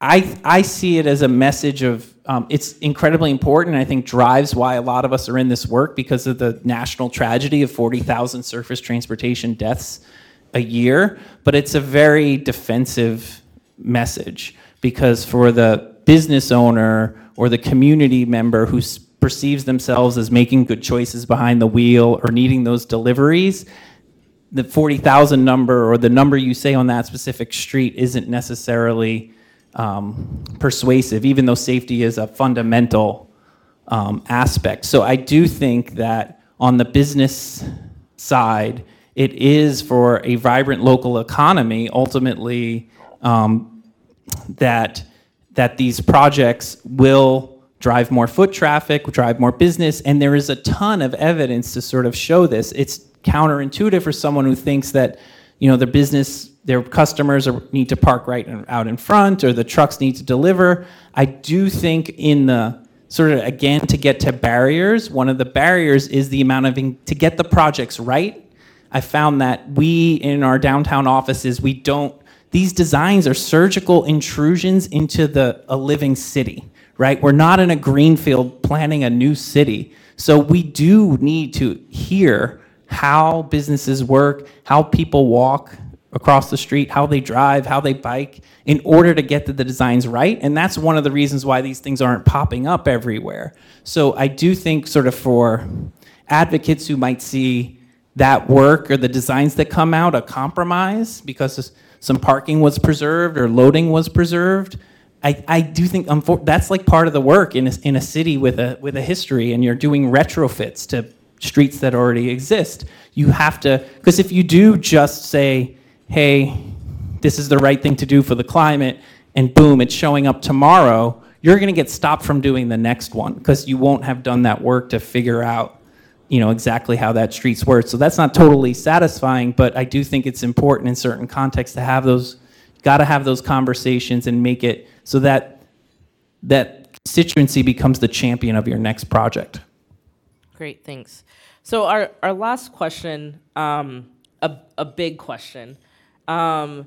I, I see it as a message of um, it's incredibly important, I think drives why a lot of us are in this work because of the national tragedy of 40,000 surface transportation deaths a year. But it's a very defensive message because for the business owner or the community member who perceives themselves as making good choices behind the wheel or needing those deliveries, the 40,000 number or the number you say on that specific street isn't necessarily um, persuasive, even though safety is a fundamental um, aspect. So I do think that on the business side, it is for a vibrant local economy ultimately um, that that these projects will drive more foot traffic, drive more business, and there is a ton of evidence to sort of show this. It's counterintuitive for someone who thinks that you know their business their customers are, need to park right in- out in front or the trucks need to deliver. I do think in the sort of again to get to barriers one of the barriers is the amount of in- to get the projects right. I found that we in our downtown offices we don't these designs are surgical intrusions into the a living city right? We're not in a greenfield planning a new city. So we do need to hear how businesses work, how people walk across the street, how they drive, how they bike, in order to get the, the designs right. And that's one of the reasons why these things aren't popping up everywhere. So I do think, sort of, for advocates who might see that work or the designs that come out a compromise because some parking was preserved or loading was preserved, I, I do think that's like part of the work in a, in a city with a with a history, and you're doing retrofits to streets that already exist. You have to because if you do just say, "Hey, this is the right thing to do for the climate," and boom, it's showing up tomorrow, you're going to get stopped from doing the next one because you won't have done that work to figure out you know exactly how that streets work. So that's not totally satisfying, but I do think it's important in certain contexts to have those. Got to have those conversations and make it so that that constituency becomes the champion of your next project. Great, thanks. So our, our last question, um, a, a big question. Um,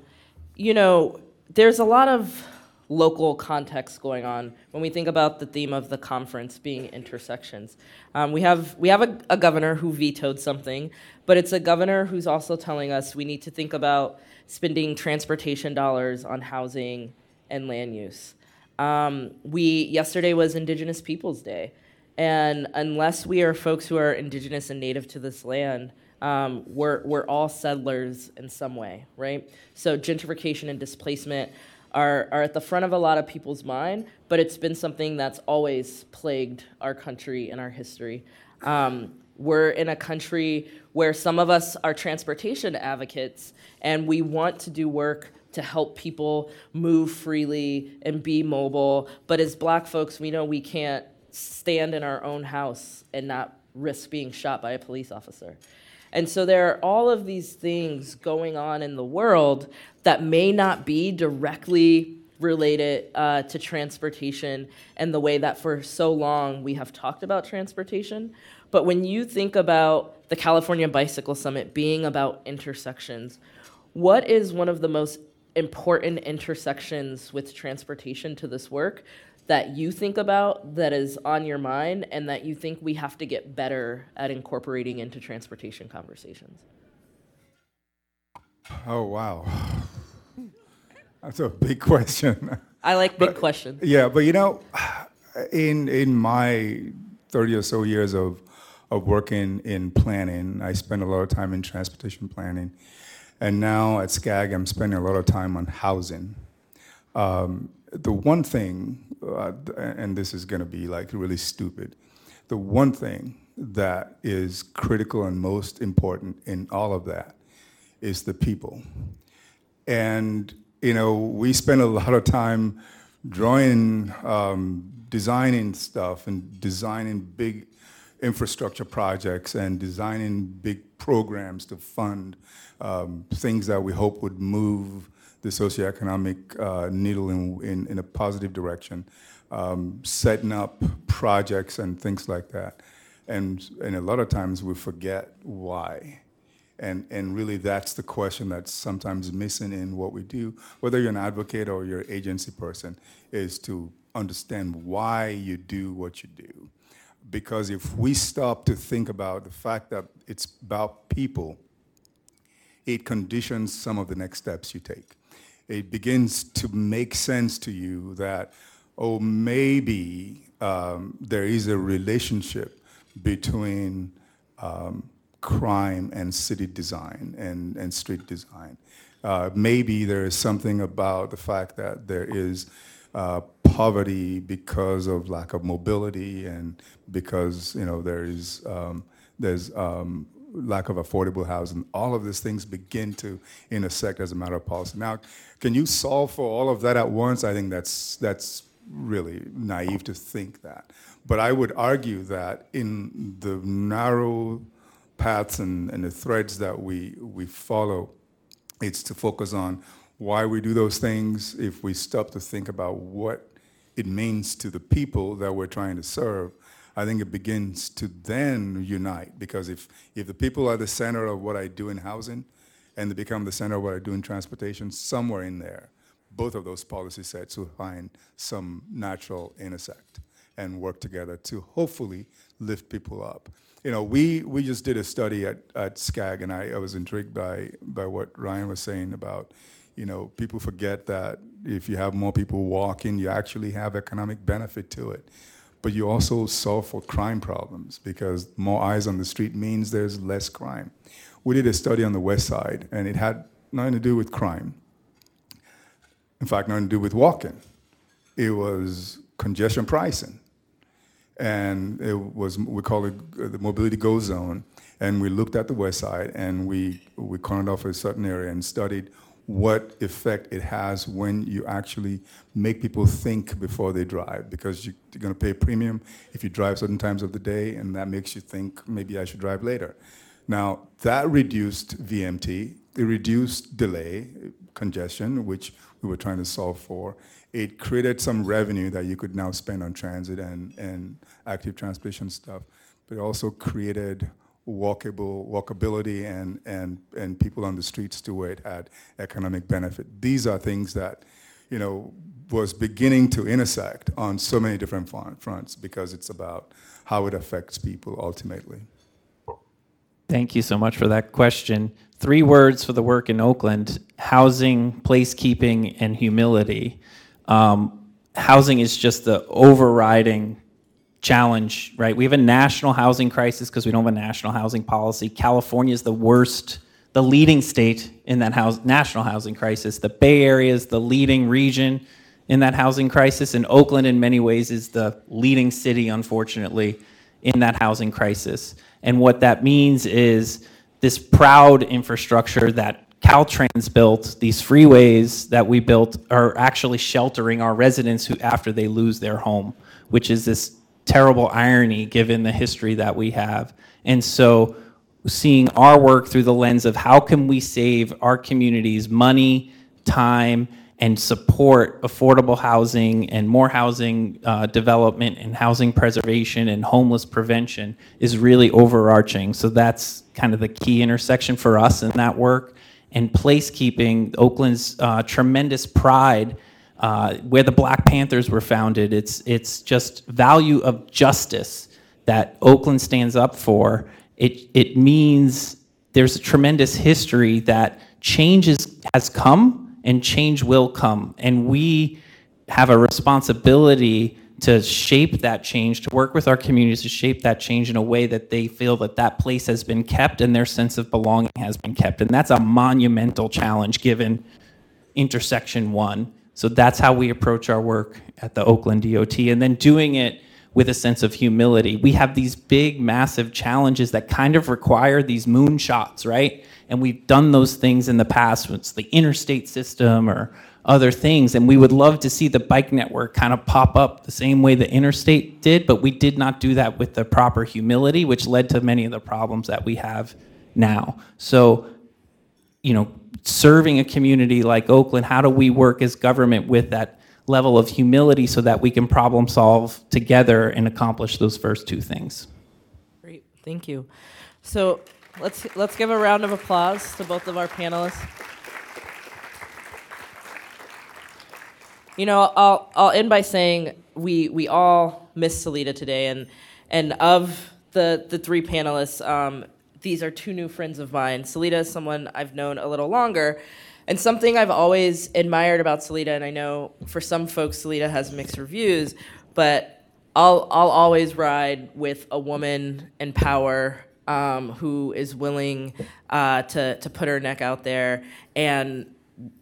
you know, there's a lot of local context going on when we think about the theme of the conference being intersections. Um, we have we have a, a governor who vetoed something, but it's a governor who's also telling us we need to think about spending transportation dollars on housing and land use. Um, we yesterday was Indigenous Peoples Day, and unless we are folks who are indigenous and native to this land, um, we're we're all settlers in some way, right? So gentrification and displacement are are at the front of a lot of people's mind, but it's been something that's always plagued our country and our history. Um, we're in a country where some of us are transportation advocates and we want to do work to help people move freely and be mobile. But as black folks, we know we can't stand in our own house and not risk being shot by a police officer. And so there are all of these things going on in the world that may not be directly related uh, to transportation and the way that for so long we have talked about transportation. But when you think about the California Bicycle Summit being about intersections, what is one of the most important intersections with transportation to this work that you think about that is on your mind and that you think we have to get better at incorporating into transportation conversations? Oh, wow. That's a big question. I like big questions. Yeah, but you know, in in my 30 or so years of of working in planning, I spent a lot of time in transportation planning. And now at SCAG, I'm spending a lot of time on housing. Um, the one thing, uh, and this is going to be like really stupid, the one thing that is critical and most important in all of that is the people. And, you know, we spend a lot of time drawing, um, designing stuff and designing big infrastructure projects and designing big programs to fund um, things that we hope would move the socioeconomic uh, needle in, in, in, a positive direction, um, setting up projects and things like that. And, and a lot of times we forget why. And, and really that's the question that's sometimes missing in what we do, whether you're an advocate or you're an agency person, is to understand why you do what you do. Because if we stop to think about the fact that it's about people, it conditions some of the next steps you take. It begins to make sense to you that, oh, maybe um, there is a relationship between um, crime and city design and, and street design. Uh, maybe there is something about the fact that there is uh, poverty because of lack of mobility and because you know there is um, there's um, lack of affordable housing. All of these things begin to intersect as a matter of policy. Now, can you solve for all of that at once? I think that's that's really naive to think that. But I would argue that in the narrow paths and, and the threads that we we follow, it's to focus on why we do those things. If we stop to think about what it means to the people that we're trying to serve, I think it begins to then unite because if, if the people are the center of what I do in housing and they become the center of what I do in transportation, somewhere in there, both of those policy sets will find some natural intersect and work together to hopefully lift people up. You know, we, we just did a study at, at SCAG and I, I was intrigued by, by what Ryan was saying about, you know, people forget that if you have more people walking, you actually have economic benefit to it but you also solve for crime problems because more eyes on the street means there's less crime. We did a study on the west side, and it had nothing to do with crime. In fact, nothing to do with walking. it was congestion pricing. And it was, we call it uh, the mobility go zone. And we looked at the west side and we, we cornered off a certain area and studied what effect it has when you actually make people think before they drive because you, are going to pay a premium if you drive certain times of the day and that makes you think maybe I should drive later. Now, that reduced VMT, it reduced delay, congestion, which we were trying to solve for. It created some revenue that you could now spend on transit and, and active transportation stuff, but it also created walkable walkability and, and, and people on the streets to where it had economic benefit. These are things that, you know, was beginning to intersect on so many different fronts because it's about how it affects people ultimately. Thank you so much for that question. Three words for the work in Oakland housing, placekeeping, and humility. Um, housing is just the overriding challenge, right? We have a national housing crisis because we don't have a national housing policy. California is the worst, the leading state in that house, national housing crisis. The Bay Area is the leading region in that housing crisis, and Oakland, in many ways, is the leading city, unfortunately, in that housing crisis. And what that means is this proud infrastructure that Caltrans built, these freeways that we built, are actually sheltering our residents who after they lose their home, which is this terrible irony given the history that we have. And so seeing our work through the lens of how can we save our communities money, time, and support affordable housing and more housing uh, development and housing preservation and homeless prevention is really overarching. So that's kind of the key intersection for us in that work. And placekeeping, Oakland's uh, tremendous pride uh, where the Black Panthers were founded. It's, it's just value of justice that Oakland stands up for. It, it means there's a tremendous history that change is, has come and change will come. And we have a responsibility to shape that change, to work with our communities to shape that change in a way that they feel that that place has been kept and their sense of belonging has been kept. And that's a monumental challenge given intersection one so that's how we approach our work at the Oakland DOT, and then doing it with a sense of humility. We have these big, massive challenges that kind of require these moonshots, right? And we've done those things in the past, it's the interstate system or other things. And we would love to see the bike network kind of pop up the same way the interstate did, but we did not do that with the proper humility, which led to many of the problems that we have now. So, you know, serving a community like Oakland, how do we work as government with that level of humility so that we can problem solve together and accomplish those first two things? Great, thank you. So let's let's give a round of applause to both of our panelists. You know, I'll I'll end by saying we we all miss Seleta today, and and of the the three panelists, um, these are two new friends of mine. Seleta is someone I've known a little longer. And something I've always admired about Seleta, and I know for some folks Seleta has mixed reviews, but I'll I'll always ride with a woman in power um, who is willing uh, to to put her neck out there and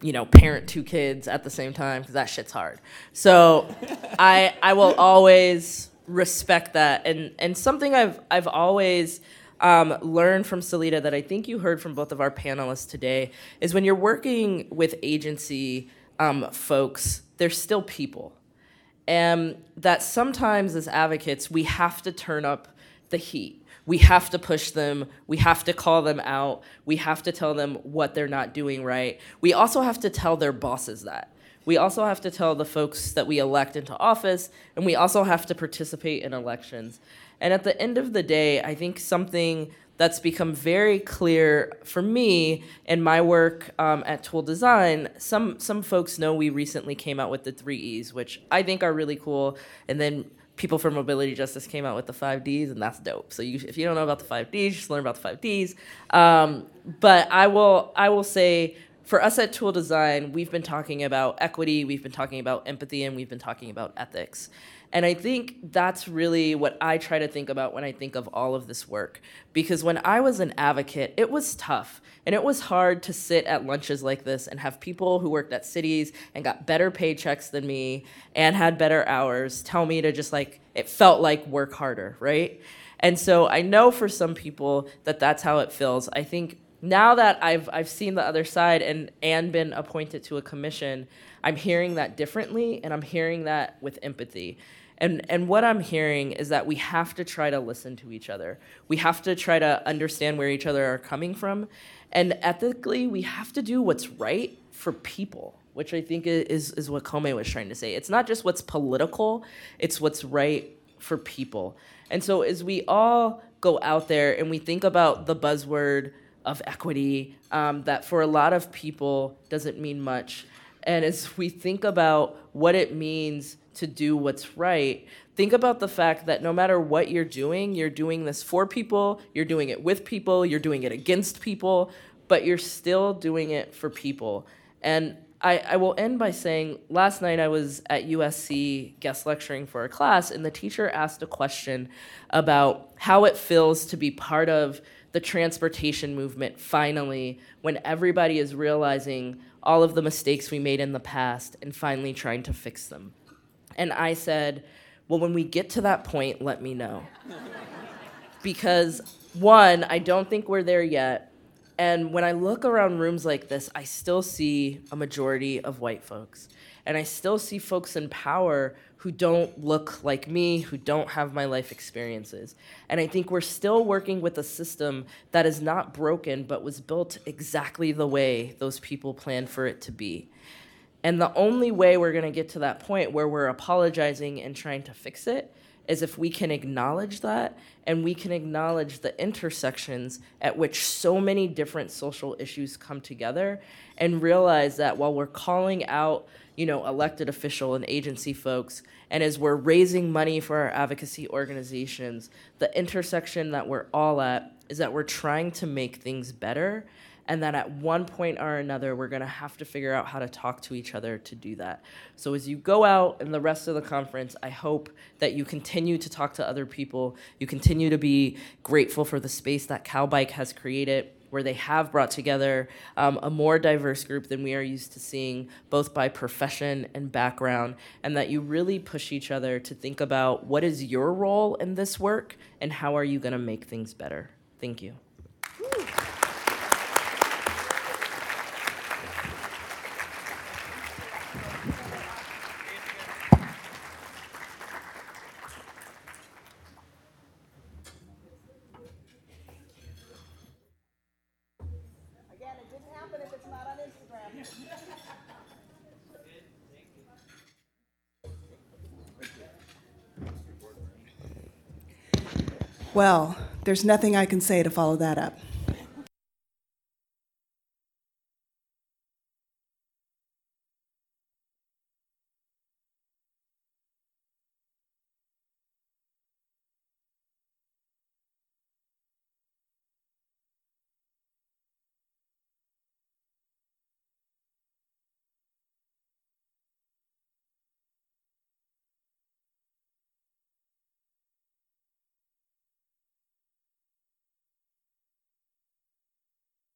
you know parent two kids at the same time because that shit's hard. So I I will always respect that, and and something I've I've always um, learn from Seleta that I think you heard from both of our panelists today is when you're working with agency um, folks, they're still people. And that sometimes as advocates, we have to turn up the heat. We have to push them. We have to call them out. We have to tell them what they're not doing right. We also have to tell their bosses that. We also have to tell the folks that we elect into office, and we also have to participate in elections. And at the end of the day, I think something that's become very clear for me in my work um, at Toole Design. Some some folks know we recently came out with the three E's, which I think are really cool. And then people for mobility justice came out with the five Ds, and that's dope. So you, if you don't know about the five Ds, just learn about the five Ds. Um, but I will I will say. For us at Toole Design, we've been talking about equity, we've been talking about empathy, and we've been talking about ethics. And I think that's really what I try to think about when I think of all of this work. Because when I was an advocate, it was tough. And it was hard to sit at lunches like this and have people who worked at cities and got better paychecks than me and had better hours tell me to just like, it felt like work harder, right? And so I know for some people that that's how it feels. I think now that I've I've seen the other side and and been appointed to a commission, I'm hearing that differently and I'm hearing that with empathy. And and what I'm hearing is that we have to try to listen to each other. We have to try to understand where each other are coming from. And ethically, we have to do what's right for people, which I think is is what Kome was trying to say. It's not just what's political, it's what's right for people. And so as we all go out there and we think about the buzzword of equity um, that for a lot of people doesn't mean much. And as we think about what it means to do what's right, think about the fact that no matter what you're doing, you're doing this for people, you're doing it with people, you're doing it against people, but you're still doing it for people. And I, I will end by saying last night I was at USC guest lecturing for a class, and the teacher asked a question about how it feels to be part of the transportation movement finally when everybody is realizing all of the mistakes we made in the past and finally trying to fix them. And I said, Well, when we get to that point, let me know. because, one, I don't think we're there yet. And when I look around rooms like this, I still see a majority of white folks. And I still see folks in power who don't look like me, who don't have my life experiences. And I think we're still working with a system that is not broken, but was built exactly the way those people planned for it to be. And the only way we're going to get to that point where we're apologizing and trying to fix it is if we can acknowledge that and we can acknowledge the intersections at which so many different social issues come together and realize that while we're calling out you know elected official and agency folks and as we're raising money for our advocacy organizations the intersection that we're all at is that we're trying to make things better and that at one point or another we're going to have to figure out how to talk to each other to do that so as you go out in the rest of the conference i hope that you continue to talk to other people you continue to be grateful for the space that CalBike has created where they have brought together um, a more diverse group than we are used to seeing, both by profession and background, and that you really push each other to think about what is your role in this work and how are you going to make things better. Thank you. Again, it didn't happen if it's not on Instagram. Well, there's nothing I can say to follow that up.